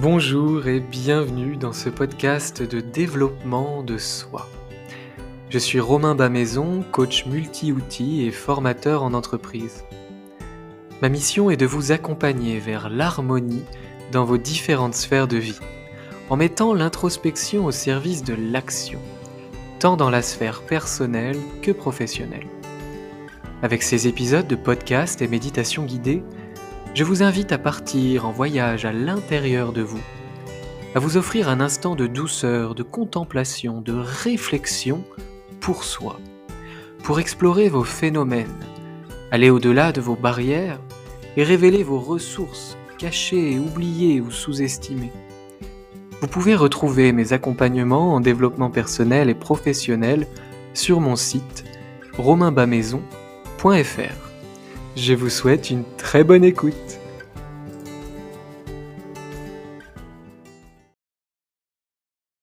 Bonjour et bienvenue dans ce podcast de développement de soi. Je suis Romain Bamaison, coach multi-outils et formateur en entreprise. Ma mission est de vous accompagner vers l'harmonie dans vos différentes sphères de vie, en mettant l'introspection au service de l'action, tant dans la sphère personnelle que professionnelle. Avec ces épisodes de podcast et méditation guidée, je vous invite à partir en voyage à l'intérieur de vous, à vous offrir un instant de douceur, de contemplation, de réflexion pour soi, pour explorer vos phénomènes, aller au-delà de vos barrières et révéler vos ressources cachées, oubliées ou sous-estimées. Vous pouvez retrouver mes accompagnements en développement personnel et professionnel sur mon site romainbamaison.fr. Je vous souhaite une très bonne écoute.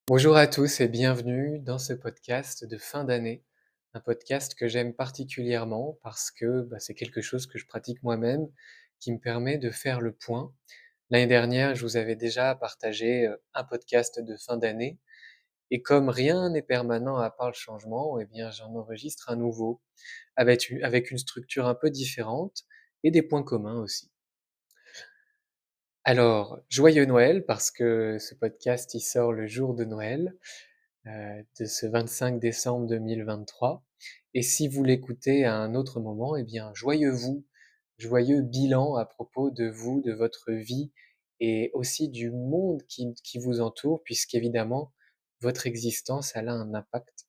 Bonjour à tous et bienvenue dans ce podcast de fin d'année. Un podcast que j'aime particulièrement parce que bah, c'est quelque chose que je pratique moi-même qui me permet de faire le point. L'année dernière, je vous avais déjà partagé euh, un podcast de fin d'année et comme rien n'est permanent à part le changement, eh bien j'en enregistre un nouveau avec une structure un peu différente et des points communs aussi. Alors, joyeux Noël parce que ce podcast il sort le jour de Noël, euh, de ce 25 décembre 2023. Et si vous l'écoutez à un autre moment, eh bien joyeux vous, joyeux bilan à propos de vous, de votre vie et aussi du monde qui, qui vous entoure, puisqu'évidemment, votre existence a un impact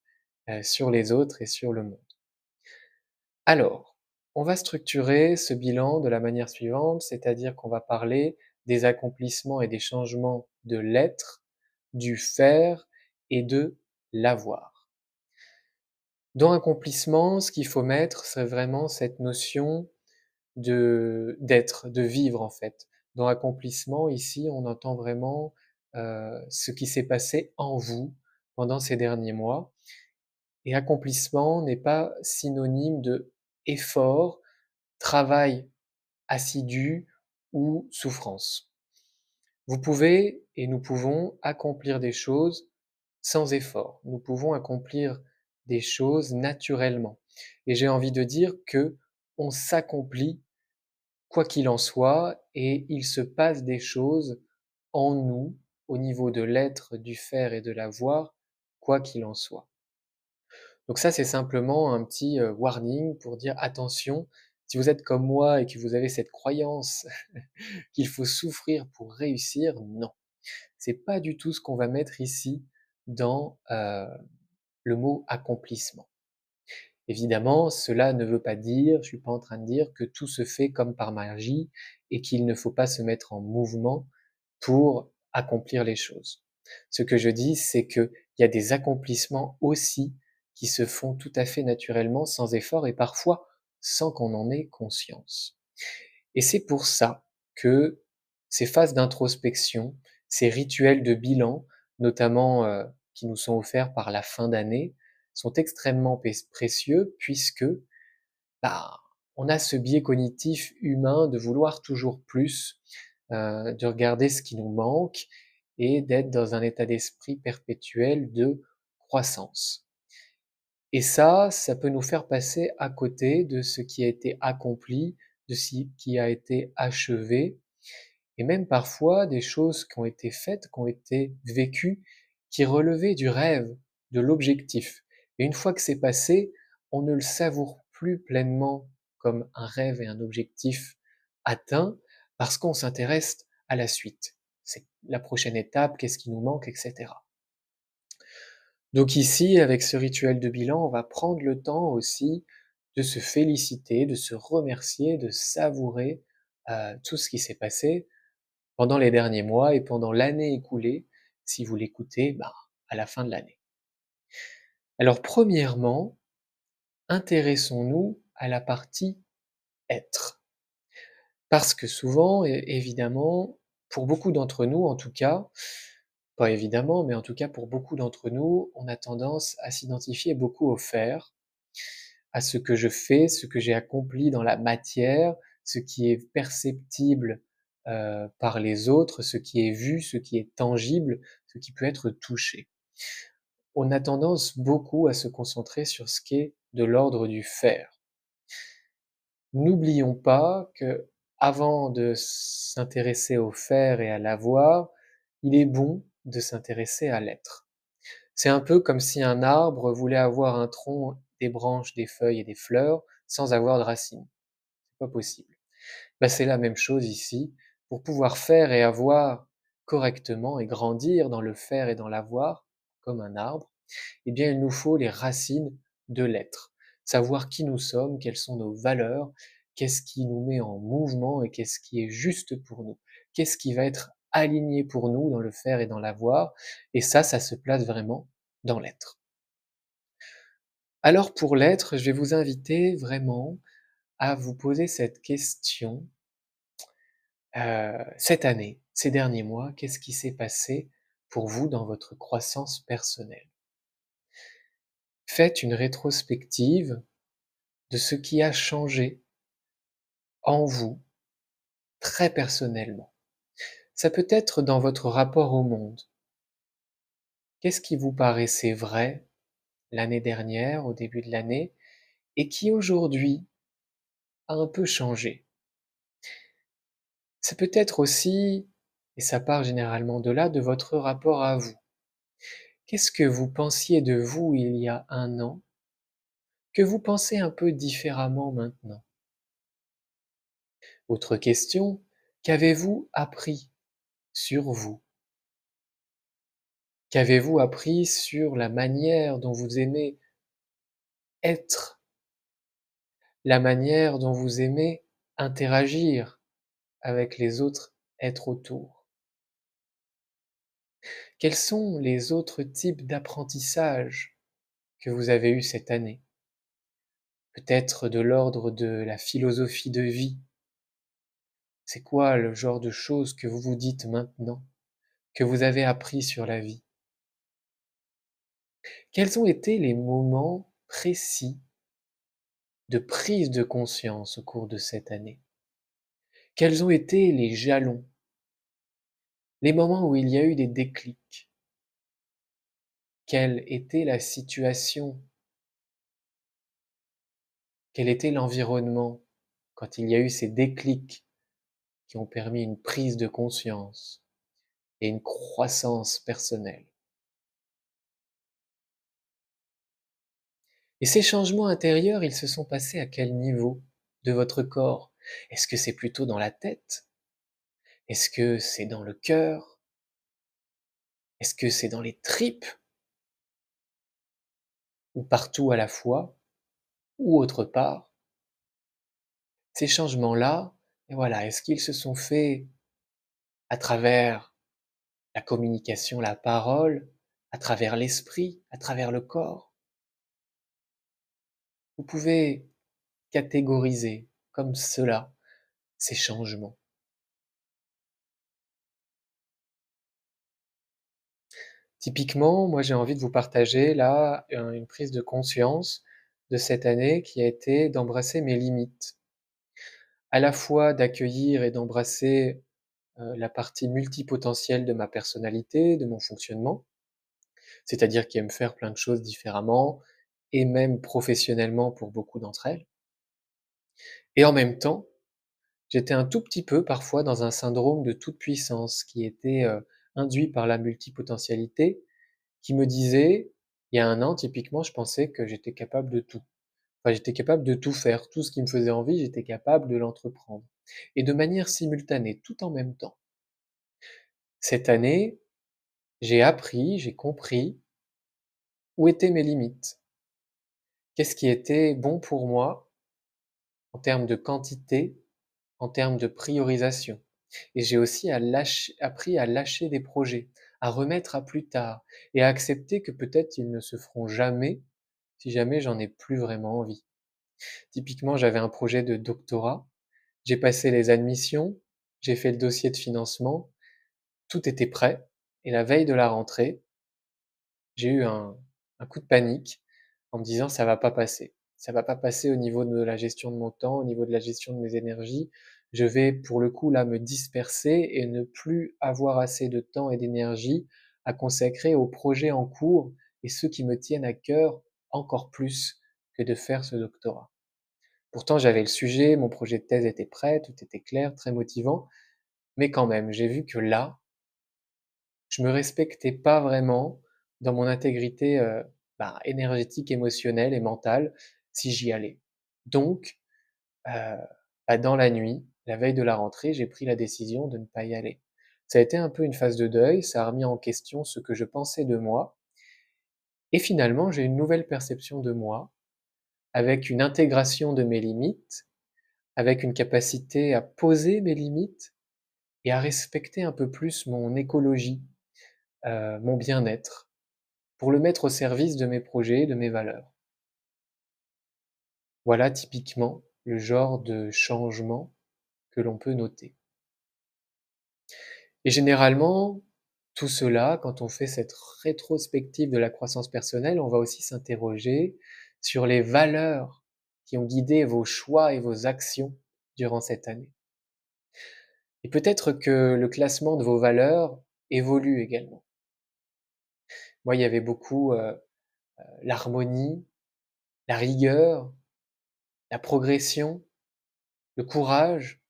sur les autres et sur le monde. Alors, on va structurer ce bilan de la manière suivante, c'est-à-dire qu'on va parler des accomplissements et des changements de l'être, du faire et de l'avoir. Dans accomplissement, ce qu'il faut mettre, c'est vraiment cette notion de d'être, de vivre en fait. Dans accomplissement, ici, on entend vraiment euh, ce qui s'est passé en vous pendant ces derniers mois. Et accomplissement n'est pas synonyme de effort, travail assidu ou souffrance. Vous pouvez et nous pouvons accomplir des choses sans effort. Nous pouvons accomplir des choses naturellement. Et j'ai envie de dire que on s'accomplit quoi qu'il en soit et il se passe des choses en nous au niveau de l'être, du faire et de l'avoir, quoi qu'il en soit. Donc ça, c'est simplement un petit warning pour dire attention, si vous êtes comme moi et que vous avez cette croyance qu'il faut souffrir pour réussir, non. C'est pas du tout ce qu'on va mettre ici dans le mot accomplissement. Évidemment, cela ne veut pas dire, je suis pas en train de dire que tout se fait comme par magie et qu'il ne faut pas se mettre en mouvement pour accomplir les choses. Ce que je dis, c'est qu'il y a des accomplissements aussi qui se font tout à fait naturellement, sans effort et parfois sans qu'on en ait conscience. Et c'est pour ça que ces phases d'introspection, ces rituels de bilan, notamment euh, qui nous sont offerts par la fin d'année, sont extrêmement précieux puisque bah, on a ce biais cognitif humain de vouloir toujours plus, euh, de regarder ce qui nous manque et d'être dans un état d'esprit perpétuel de croissance. Et ça, ça peut nous faire passer à côté de ce qui a été accompli, de ce qui a été achevé, et même parfois des choses qui ont été faites, qui ont été vécues, qui relevaient du rêve, de l'objectif. Et une fois que c'est passé, on ne le savoure plus pleinement comme un rêve et un objectif atteint, parce qu'on s'intéresse à la suite. C'est la prochaine étape, qu'est-ce qui nous manque, etc. Donc ici, avec ce rituel de bilan, on va prendre le temps aussi de se féliciter, de se remercier, de savourer euh, tout ce qui s'est passé pendant les derniers mois et pendant l'année écoulée, si vous l'écoutez bah, à la fin de l'année. Alors premièrement, intéressons-nous à la partie être. Parce que souvent, évidemment, pour beaucoup d'entre nous en tout cas, pas évidemment, mais en tout cas pour beaucoup d'entre nous, on a tendance à s'identifier beaucoup au faire, à ce que je fais, ce que j'ai accompli dans la matière, ce qui est perceptible heu, par les autres, ce qui est vu, ce qui est tangible, ce qui peut être touché. On a tendance beaucoup à se concentrer sur ce qui est de l'ordre du faire. N'oublions pas qu'avant de s'intéresser au faire et à l'avoir, il est bon de s'intéresser à l'être. C'est un peu comme si un arbre voulait avoir un tronc, des branches, des feuilles et des fleurs sans avoir de racines. C'est pas possible. Bah, c'est la même chose ici. Pour pouvoir faire et avoir correctement et grandir dans le faire et dans l'avoir, comme un arbre, eh bien, il nous faut les racines de l'être. Savoir qui nous sommes, quelles sont nos valeurs, qu'est-ce qui nous met en mouvement et qu'est-ce qui est juste pour nous. Qu'est-ce qui va être aligné pour nous dans le faire et dans l'avoir. Et ça, ça se place vraiment dans l'être. Alors pour l'être, je vais vous inviter vraiment à vous poser cette question. Euh, cette année, ces derniers mois, qu'est-ce qui s'est passé pour vous dans votre croissance personnelle? Faites une rétrospective de ce qui a changé en vous, très personnellement. Ça peut être dans votre rapport au monde. Qu'est-ce qui vous paraissait vrai l'année dernière, au début de l'année, et qui aujourd'hui a un peu changé? Ça peut être aussi, et ça part généralement de là, de votre rapport à vous. Qu'est-ce que vous pensiez de vous il y a un an que vous pensez un peu différemment maintenant? Autre question, qu'avez-vous appris sur vous? Qu'avez-vous appris sur la manière dont vous aimez être? La manière dont vous aimez interagir avec les autres êtres autour? Quels sont les autres types d'apprentissage que vous avez eus cette année? Peut-être de l'ordre de la philosophie de vie. C'est quoi le genre de choses que vous vous dites maintenant, que vous avez appris sur la vie? Quels ont été les moments précis de prise de conscience au cours de cette année? Quels ont été les jalons? Les moments où il y a eu des déclics? Quelle était la situation? Quel était l'environnement quand il y a eu ces déclics? Qui ont permis une prise de conscience et une croissance personnelle. Et ces changements intérieurs, ils se sont passés à quel niveau de votre corps? Est-ce que c'est plutôt dans la tête? Est-ce que c'est dans le cœur? Est-ce que c'est dans les tripes? Ou partout à la fois? Ou autre part? Ces changements-là, et voilà, est-ce qu'ils se sont faits à travers la communication, la parole, à travers l'esprit, à travers le corps? Vous pouvez catégoriser comme cela ces changements. Typiquement, moi j'ai envie de vous partager là une prise de conscience de cette année qui a été d'embrasser mes limites. À la fois d'accueillir et d'embrasser euh, la partie multipotentielle de ma personnalité, de mon fonctionnement, c'est-à-dire qui aime faire plein de choses différemment, et même professionnellement pour beaucoup d'entre elles. Et en même temps, j'étais un tout petit peu parfois dans un syndrome de toute puissance qui était euh, induit par la multipotentialité, qui me disait, il y a un an typiquement, je pensais que j'étais capable de tout. J'étais capable de tout faire, tout ce qui me faisait envie, j'étais capable de l'entreprendre. Et de manière simultanée, tout en même temps. Cette année, j'ai appris, j'ai compris où étaient mes limites. Qu'est-ce qui était bon pour moi en termes de quantité, en termes de priorisation. Et j'ai aussi appris à lâcher des projets, à remettre à plus tard et à accepter que peut-être ils ne se feront jamais si jamais j'en ai plus vraiment envie. Typiquement, j'avais un projet de doctorat, j'ai passé les admissions, j'ai fait le dossier de financement, tout était prêt et la veille de la rentrée, j'ai eu un, coup de panique en me disant ça va pas passer. Ça va pas passer au niveau de la gestion de mon temps, au niveau de la gestion de mes énergies, Je vais pour le coup là me disperser et ne plus avoir assez de temps et d'énergie à consacrer aux projets en cours et ceux qui me tiennent à cœur encore plus que de faire ce doctorat. Pourtant, j'avais le sujet, mon projet de thèse était prêt, tout était clair, très motivant, mais quand même, j'ai vu que là, je me respectais pas vraiment dans mon intégrité euh, bah, énergétique, émotionnelle et mentale si j'y allais. Donc, euh, bah, dans la nuit, la veille de la rentrée, j'ai pris la décision de ne pas y aller. Ça a été un peu une phase de deuil, ça a remis en question ce que je pensais de moi, et finalement, j'ai une nouvelle perception de moi, avec une intégration de mes limites, avec une capacité à poser mes limites et à respecter un peu plus mon écologie, euh, mon bien-être, pour le mettre au service de mes projets, de mes valeurs. Voilà typiquement le genre de changement que l'on peut noter. Et généralement, tout cela, quand on fait cette rétrospective de la croissance personnelle, on va aussi s'interroger sur les valeurs qui ont guidé vos choix et vos actions durant cette année. Et peut-être que le classement de vos valeurs évolue également. Moi, il y avait beaucoup euh, euh, l'harmonie, la rigueur, la progression, le courage.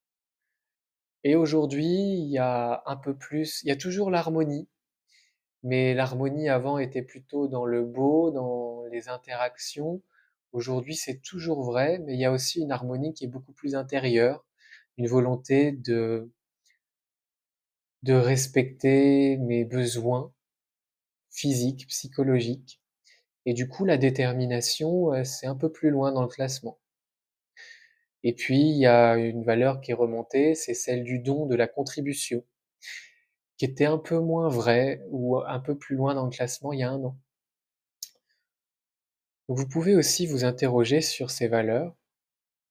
Et aujourd'hui, il y a un peu plus, il y a toujours l'harmonie, mais l'harmonie avant était plutôt dans le beau, dans les interactions. Aujourd'hui, c'est toujours vrai, mais il y a aussi une harmonie qui est beaucoup plus intérieure, une volonté de, de respecter mes besoins physiques, psychologiques. Et du coup, la détermination, c'est un peu plus loin dans le classement. Et puis, il y a une valeur qui est remontée, c'est celle du don, de la contribution qui était un peu moins vrai ou un peu plus loin dans le classement il y a un an. vous pouvez aussi vous interroger sur ces valeurs,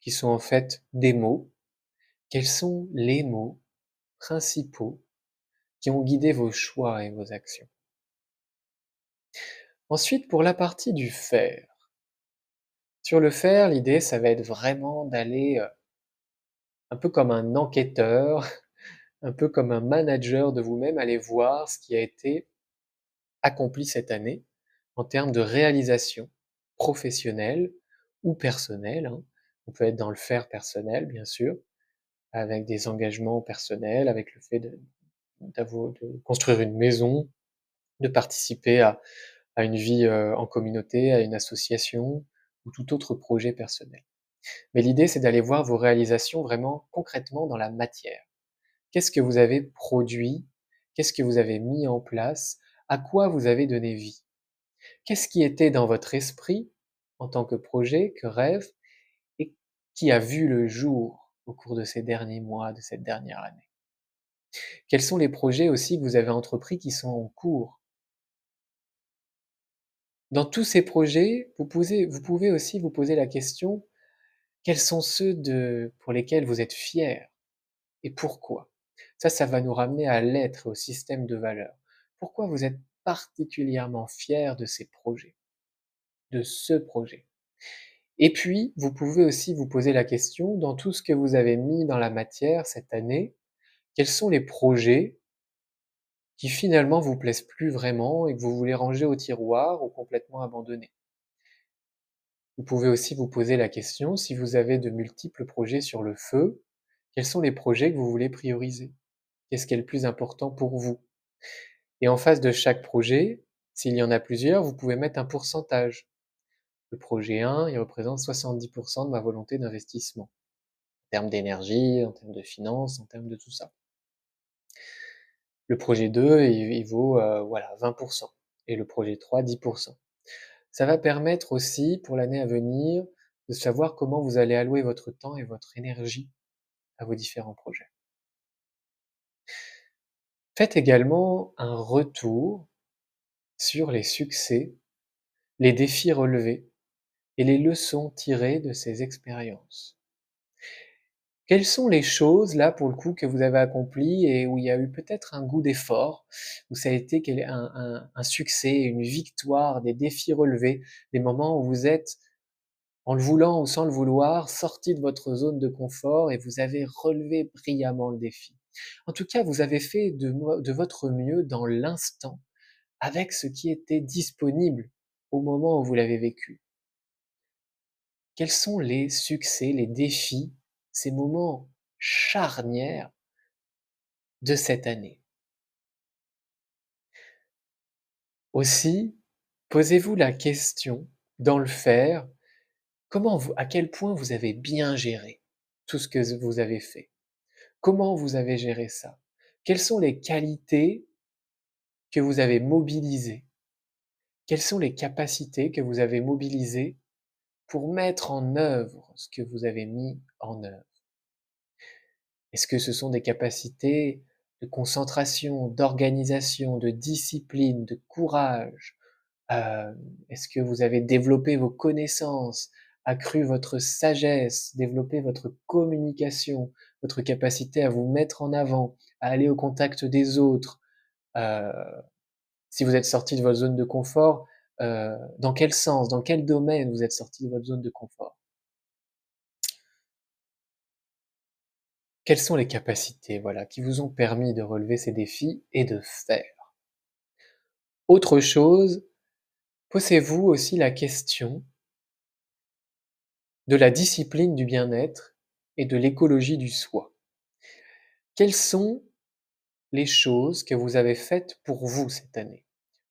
qui sont en fait des mots. Quels sont les mots principaux qui ont guidé vos choix et vos actions? Ensuite, pour la partie du faire. Sur le faire, l'idée, ça va être vraiment d'aller euh, un peu comme un enquêteur un peu comme un manager de vous-même, allez voir ce qui a été accompli cette année en termes de réalisation professionnelle ou personnelle. Hein. On peut être dans le faire personnel, bien sûr, avec des engagements personnels, avec le fait de, construire une maison, de participer à, à une vie euh, en communauté, à une association ou tout autre projet personnel. Mais l'idée, c'est d'aller voir vos réalisations vraiment concrètement dans la matière. Qu'est-ce que vous avez produit? Qu'est-ce que vous avez mis en place? À quoi vous avez donné vie? Qu'est-ce qui était dans votre esprit en tant que projet, que rêve, et qui a vu le jour au cours de ces derniers mois, de cette dernière année? Quels sont les projets aussi que vous avez entrepris qui sont en cours? Dans tous ces projets, vous pouvez, aussi vous poser la question, quels sont ceux pour lesquels vous êtes fiers et pourquoi? Ça, ça va nous ramener à l'être et au système de valeurs. Pourquoi vous êtes particulièrement fier de ces projets, de ce projet? Et puis, vous pouvez aussi vous poser la question, dans tout ce que vous avez mis dans la matière cette année, quels sont les projets qui finalement vous plaisent plus vraiment et que vous voulez ranger au tiroir ou complètement abandonner. Vous pouvez aussi vous poser la question, si vous avez de multiples projets sur le feu, quels sont les projets que vous voulez prioriser? Qu'est-ce qui est le plus important pour vous? Et en face de chaque projet, s'il y en a plusieurs, vous pouvez mettre un pourcentage. Le projet 1, il représente 70% de ma volonté d'investissement, en termes d'énergie, en termes de finances, en termes de tout ça. Le projet 2, il, vaut euh, voilà 20%, et le projet 3, 10%. Ça va permettre aussi, pour l'année à venir, de savoir comment vous allez allouer votre temps et votre énergie à vos différents projets. Faites également un retour sur les succès, les défis relevés et les leçons tirées de ces expériences. Quelles sont les choses, là, pour le coup, que vous avez accomplies et où il y a eu peut-être un goût d'effort, où ça a été un, un, succès, une victoire, des défis relevés, des moments où vous êtes en le voulant ou sans le vouloir, sorti de votre zone de confort et vous avez relevé brillamment le défi? En tout cas, vous avez fait de, de votre mieux dans l'instant avec ce qui était disponible au moment où vous l'avez vécu. Quels sont les succès, les défis, ces moments charnières de cette année. Aussi, posez-vous la question, dans le faire, comment à quel point vous avez bien géré tout ce que vous avez fait? Comment vous avez géré ça? Quelles sont les qualités que vous avez mobilisées? Quelles sont les capacités que vous avez mobilisées pour mettre en œuvre ce que vous avez mis en œuvre? Est-ce que ce sont des capacités de concentration, d'organisation, de discipline, de courage? Est-ce que vous avez développé vos connaissances, accru votre sagesse, développé votre communication, votre capacité à vous mettre en avant, à aller au contact des autres? Si vous êtes sorti de votre zone de confort, euh, dans quel sens, dans quel domaine vous êtes sorti de votre zone de confort? Quelles sont les capacités voilà, qui vous ont permis de relever ces défis et de faire? Autre chose, posez-vous aussi la question de la discipline du bien-être et de l'écologie du soi. Quelles sont les choses que vous avez faites pour vous cette année,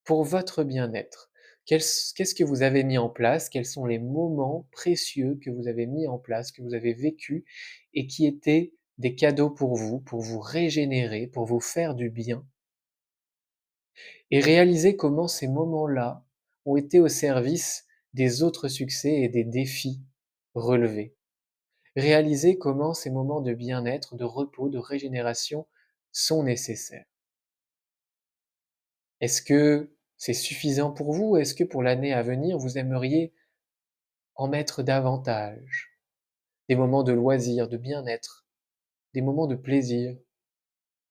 pour votre bien-être? Qu'est-ce que vous avez mis en place? Quels sont les moments précieux que vous avez mis en place, que vous avez vécu et qui étaient des cadeaux pour vous, pour vous régénérer, pour vous faire du bien? Et réaliser comment ces moments-là ont été au service des autres succès et des défis relevés. Réaliser comment ces moments de bien-être, de repos, de régénération sont nécessaires. Est-ce que c'est suffisant pour vous? Est-ce que pour l'année à venir, vous aimeriez en mettre davantage? Des moments de loisir, de bien-être, des moments de plaisir.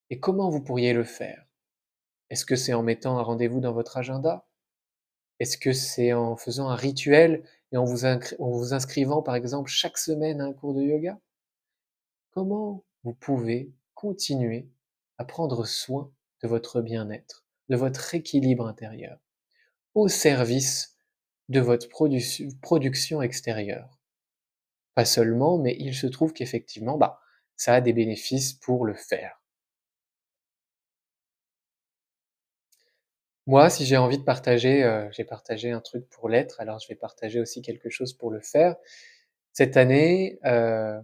Et comment vous pourriez le faire? Est-ce que c'est en mettant un rendez-vous dans votre agenda? Est-ce que c'est en faisant un rituel et en vous, en vous inscrivant par exemple chaque semaine à un cours de yoga? Comment vous pouvez continuer à prendre soin de votre bien-être? De votre équilibre intérieur, au service de votre production extérieure. Pas seulement, mais il se trouve qu'effectivement, bah, ça a des bénéfices pour le faire. Moi, si j'ai envie de partager, euh, j'ai partagé un truc pour l'être, alors je vais partager aussi quelque chose pour le faire. Cette année, euh,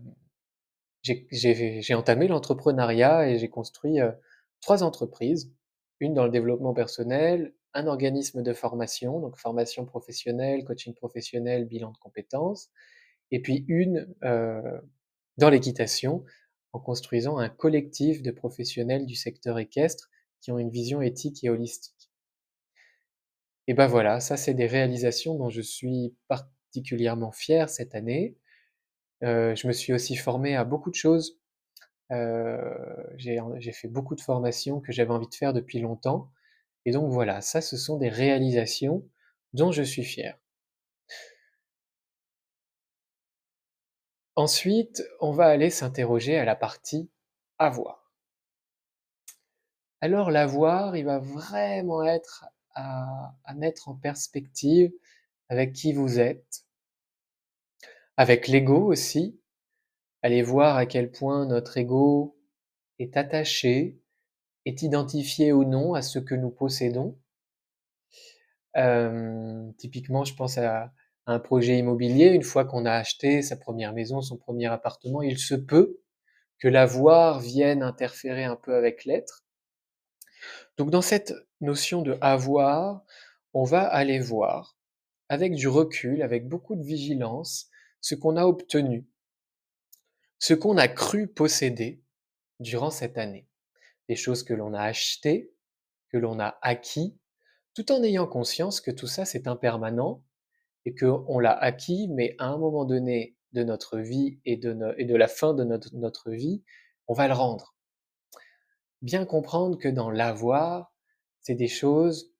j'ai entamé l'entrepreneuriat et j'ai construit euh, trois entreprises une dans le développement personnel, un organisme de formation, donc formation professionnelle, coaching professionnel, bilan de compétences, et puis une euh, dans l'équitation, en construisant un collectif de professionnels du secteur équestre qui ont une vision éthique et holistique. Et ben voilà, ça c'est des réalisations dont je suis particulièrement fier cette année. Euh, je me suis aussi formé à beaucoup de choses j'ai fait beaucoup de formations que j'avais envie de faire depuis longtemps et donc voilà, ça ce sont des réalisations dont je suis fier. Ensuite, on va aller s'interroger à la partie avoir. Alors l'avoir, il va vraiment être à, à mettre en perspective avec qui vous êtes, avec l'ego aussi, Allez voir à quel point notre ego est attaché, est identifié ou non à ce que nous possédons. typiquement, je pense à, un projet immobilier. Une fois qu'on a acheté sa première maison, son premier appartement, il se peut que l'avoir vienne interférer un peu avec l'être. Donc dans cette notion de avoir, on va aller voir avec du recul, avec beaucoup de vigilance, ce qu'on a obtenu, ce qu'on a cru posséder durant cette année, les choses que l'on a achetées, que l'on a acquis, tout en ayant conscience que tout ça c'est impermanent et qu'on l'a acquis, mais à un moment donné de notre vie et de, la fin de notre vie, on va le rendre. Bien comprendre que dans l'avoir, c'est des choses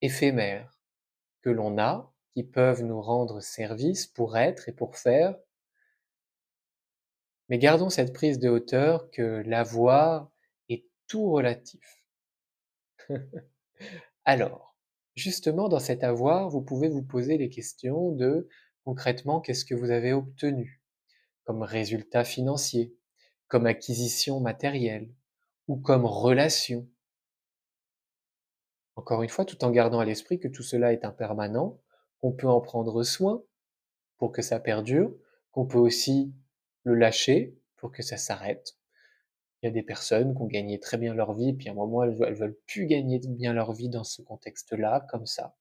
éphémères que l'on a, qui peuvent nous rendre service pour être et pour faire. Mais gardons cette prise de hauteur que l'avoir est tout relatif. Alors, justement, dans cet avoir, vous pouvez vous poser les questions de concrètement, qu'est-ce que vous avez obtenu comme résultat financier, comme acquisition matérielle ou comme relation Encore une fois, tout en gardant à l'esprit que tout cela est impermanent, qu'on peut en prendre soin pour que ça perdure, qu'on peut aussi le lâcher pour que ça s'arrête. Il y a des personnes qui ont gagné très bien leur vie, puis à un moment, elles, elles veulent plus gagner bien leur vie dans ce contexte-là, comme ça.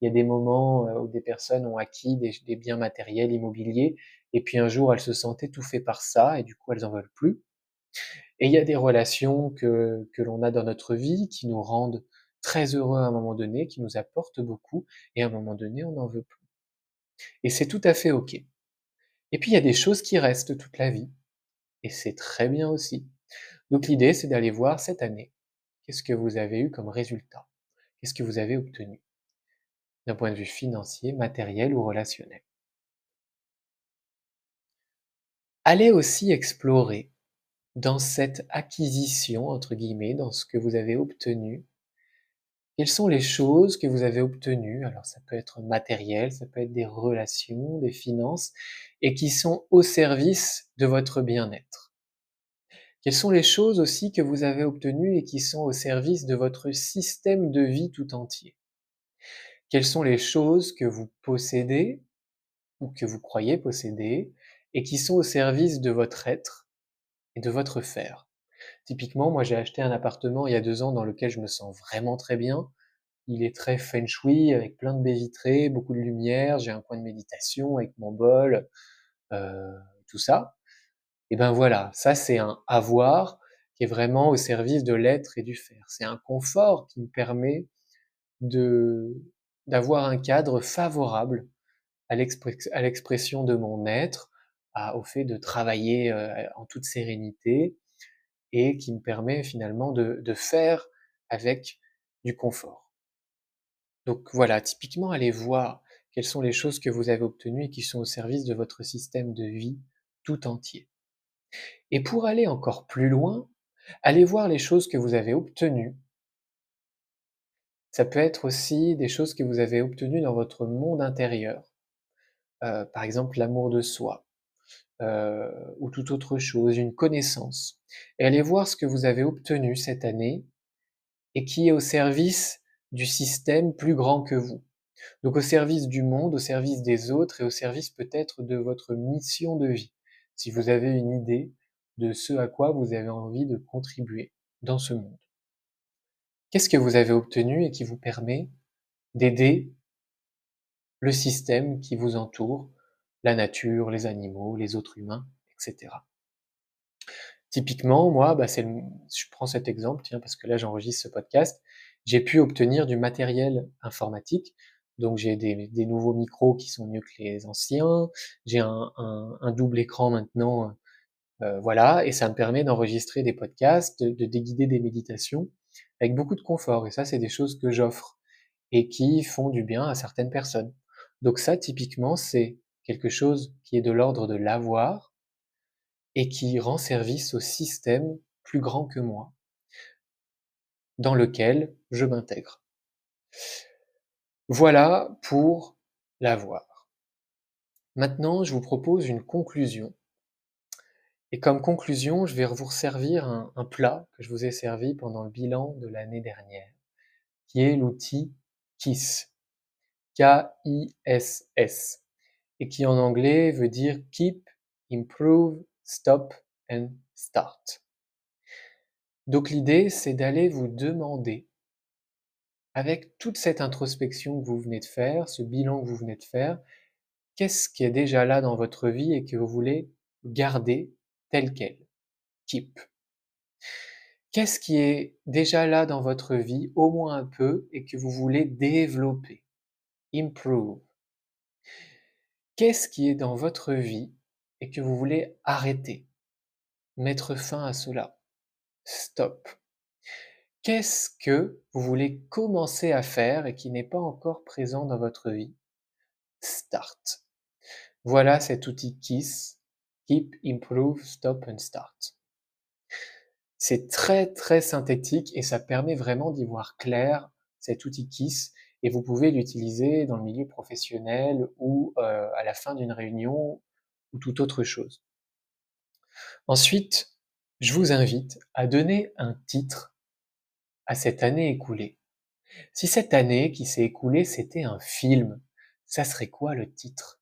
Il y a des moments euh, où des personnes ont acquis des, biens matériels, immobiliers, et puis un jour, elles se sentent étouffées par ça, et du coup, elles en veulent plus. Et il y a des relations que, que l'on a dans notre vie qui nous rendent très heureux à un moment donné, qui nous apportent beaucoup, et à un moment donné, on n'en veut plus. Et c'est tout à fait OK. Et puis il y a des choses qui restent toute la vie. Et c'est très bien aussi. Donc l'idée, c'est d'aller voir cette année, qu'est-ce que vous avez eu comme résultat? Qu'est-ce que vous avez obtenu? D'un point de vue financier, matériel ou relationnel. Allez aussi explorer dans cette acquisition, entre guillemets, dans ce que vous avez obtenu, quelles sont les choses que vous avez obtenues? Alors ça peut être matériel, ça peut être des relations, des finances, et qui sont au service de votre bien-être. Quelles sont les choses aussi que vous avez obtenues et qui sont au service de votre système de vie tout entier? Quelles sont les choses que vous possédez ou que vous croyez posséder et qui sont au service de votre être et de votre faire? Typiquement, moi j'ai acheté un appartement il y a deux ans dans lequel je me sens vraiment très bien. Il est très feng shui, avec plein de baies vitrées, beaucoup de lumière, j'ai un coin de méditation avec mon bol, euh, tout ça. Et ben voilà, ça c'est un avoir qui est vraiment au service de l'être et du faire. C'est un confort qui me permet de d'avoir un cadre favorable à l'expression de mon être, au fait de travailler euh, en toute sérénité, et qui me permet finalement de, faire avec du confort. Donc voilà, typiquement, allez voir quelles sont les choses que vous avez obtenues et qui sont au service de votre système de vie tout entier. Et pour aller encore plus loin, allez voir les choses que vous avez obtenues. Ça peut être aussi des choses que vous avez obtenues dans votre monde intérieur. Euh, par exemple, l'amour de soi, euh, ou toute autre chose, une connaissance, et allez voir ce que vous avez obtenu cette année et qui est au service du système plus grand que vous. Donc au service du monde, au service des autres et au service peut-être de votre mission de vie, si vous avez une idée de ce à quoi vous avez envie de contribuer dans ce monde. Qu'est-ce que vous avez obtenu et qui vous permet d'aider le système qui vous entoure la nature, les animaux, les autres humains, etc. Typiquement, moi, bah, c'est je prends cet exemple, tiens, parce que là j'enregistre ce podcast, j'ai pu obtenir du matériel informatique. Donc j'ai des, des, nouveaux micros qui sont mieux que les anciens, j'ai un, un, un, double écran maintenant, euh, voilà, et ça me permet d'enregistrer des podcasts, de, de déguider des méditations avec beaucoup de confort. Et ça, c'est des choses que j'offre et qui font du bien à certaines personnes. Donc ça, typiquement, c'est quelque chose qui est de l'ordre de l'avoir et qui rend service au système plus grand que moi, dans lequel je m'intègre. Voilà pour l'avoir. Maintenant, je vous propose une conclusion. Et comme conclusion, je vais vous servir un, un plat que je vous ai servi pendant le bilan de l'année dernière, qui est l'outil KISS. K-I-S-S et qui en anglais veut dire Keep, Improve, Stop and Start. Donc l'idée, c'est d'aller vous demander, avec toute cette introspection que vous venez de faire, ce bilan que vous venez de faire, qu'est-ce qui est déjà là dans votre vie et que vous voulez garder tel quel? Keep. Qu'est-ce qui est déjà là dans votre vie, au moins un peu, et que vous voulez développer? Improve. Qu'est-ce qui est dans votre vie et que vous voulez arrêter, mettre fin à cela? Stop. Qu'est-ce que vous voulez commencer à faire et qui n'est pas encore présent dans votre vie? Start. Voilà cet outil KISS, Keep, Improve, Stop and Start. C'est très très synthétique et ça permet vraiment d'y voir clair cet outil KISS et vous pouvez l'utiliser dans le milieu professionnel ou euh, à la fin d'une réunion ou toute autre chose. Ensuite, je vous invite à donner un titre à cette année écoulée. Si cette année qui s'est écoulée, c'était un film, ça serait quoi le titre?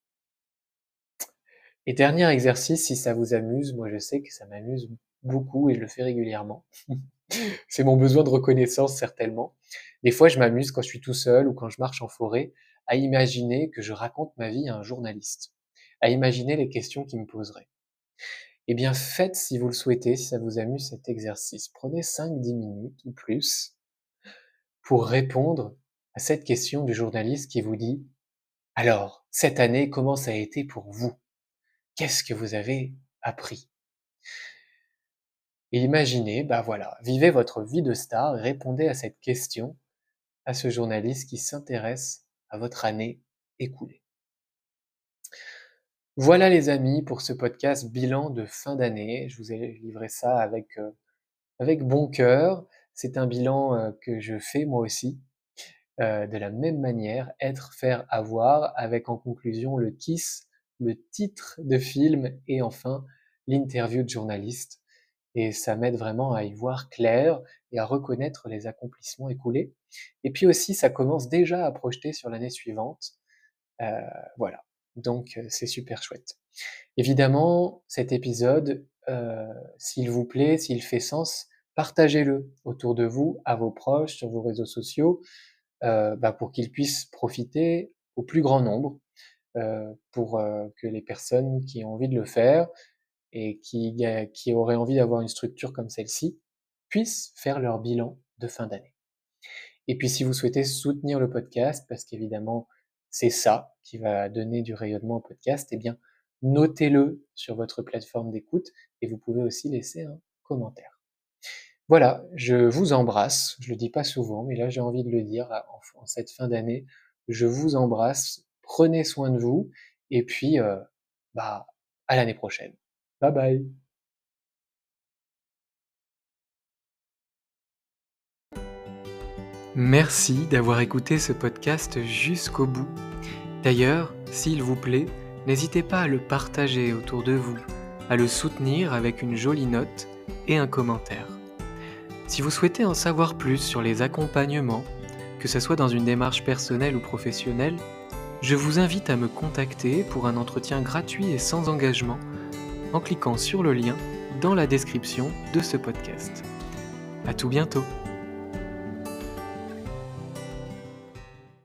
Et dernier exercice, si ça vous amuse, moi je sais que ça m'amuse beaucoup et je le fais régulièrement. C'est mon besoin de reconnaissance certainement. Des fois, je m'amuse quand je suis tout seul ou quand je marche en forêt à imaginer que je raconte ma vie à un journaliste, à imaginer les questions qu'il me poserait. Eh bien, faites si vous le souhaitez, si ça vous amuse cet exercice. Prenez 5-10 minutes ou plus pour répondre à cette question du journaliste qui vous dit Alors, cette année, comment ça a été pour vous? Qu'est-ce que vous avez appris? Et imaginez, bah voilà, vivez votre vie de star, répondez à cette question à ce journaliste qui s'intéresse à votre année écoulée. Voilà les amis pour ce podcast bilan de fin d'année. Je vous ai livré ça avec, euh, avec bon cœur. C'est un bilan euh, que je fais moi aussi euh, de la même manière, être, faire, avoir, avec en conclusion le kiss, le titre de film et enfin l'interview de journaliste. Et ça m'aide vraiment à y voir clair et à reconnaître les accomplissements écoulés. Et puis aussi, ça commence déjà à projeter sur l'année suivante. voilà. Donc c'est super chouette. Évidemment, cet épisode, s'il vous plaît, s'il fait sens, partagez-le autour de vous, à vos proches, sur vos réseaux sociaux, bah, pour qu'ils puissent profiter au plus grand nombre, pour que les personnes qui ont envie de le faire et qui, qui auraient envie d'avoir une structure comme celle-ci faire leur bilan de fin d'année. Et puis si vous souhaitez soutenir le podcast, parce qu'évidemment, c'est ça qui va donner du rayonnement au podcast, eh bien, notez-le sur votre plateforme d'écoute et vous pouvez aussi laisser un commentaire. Voilà, je vous embrasse, je le dis pas souvent, mais là j'ai envie de le dire en, cette fin d'année, je vous embrasse, prenez soin de vous et puis euh, bah à l'année prochaine. Bye bye. Merci d'avoir écouté ce podcast jusqu'au bout. D'ailleurs, s'il vous plaît, n'hésitez pas à le partager autour de vous, à le soutenir avec une jolie note et un commentaire. Si vous souhaitez en savoir plus sur les accompagnements, que ce soit dans une démarche personnelle ou professionnelle, je vous invite à me contacter pour un entretien gratuit et sans engagement en cliquant sur le lien dans la description de ce podcast. À tout bientôt!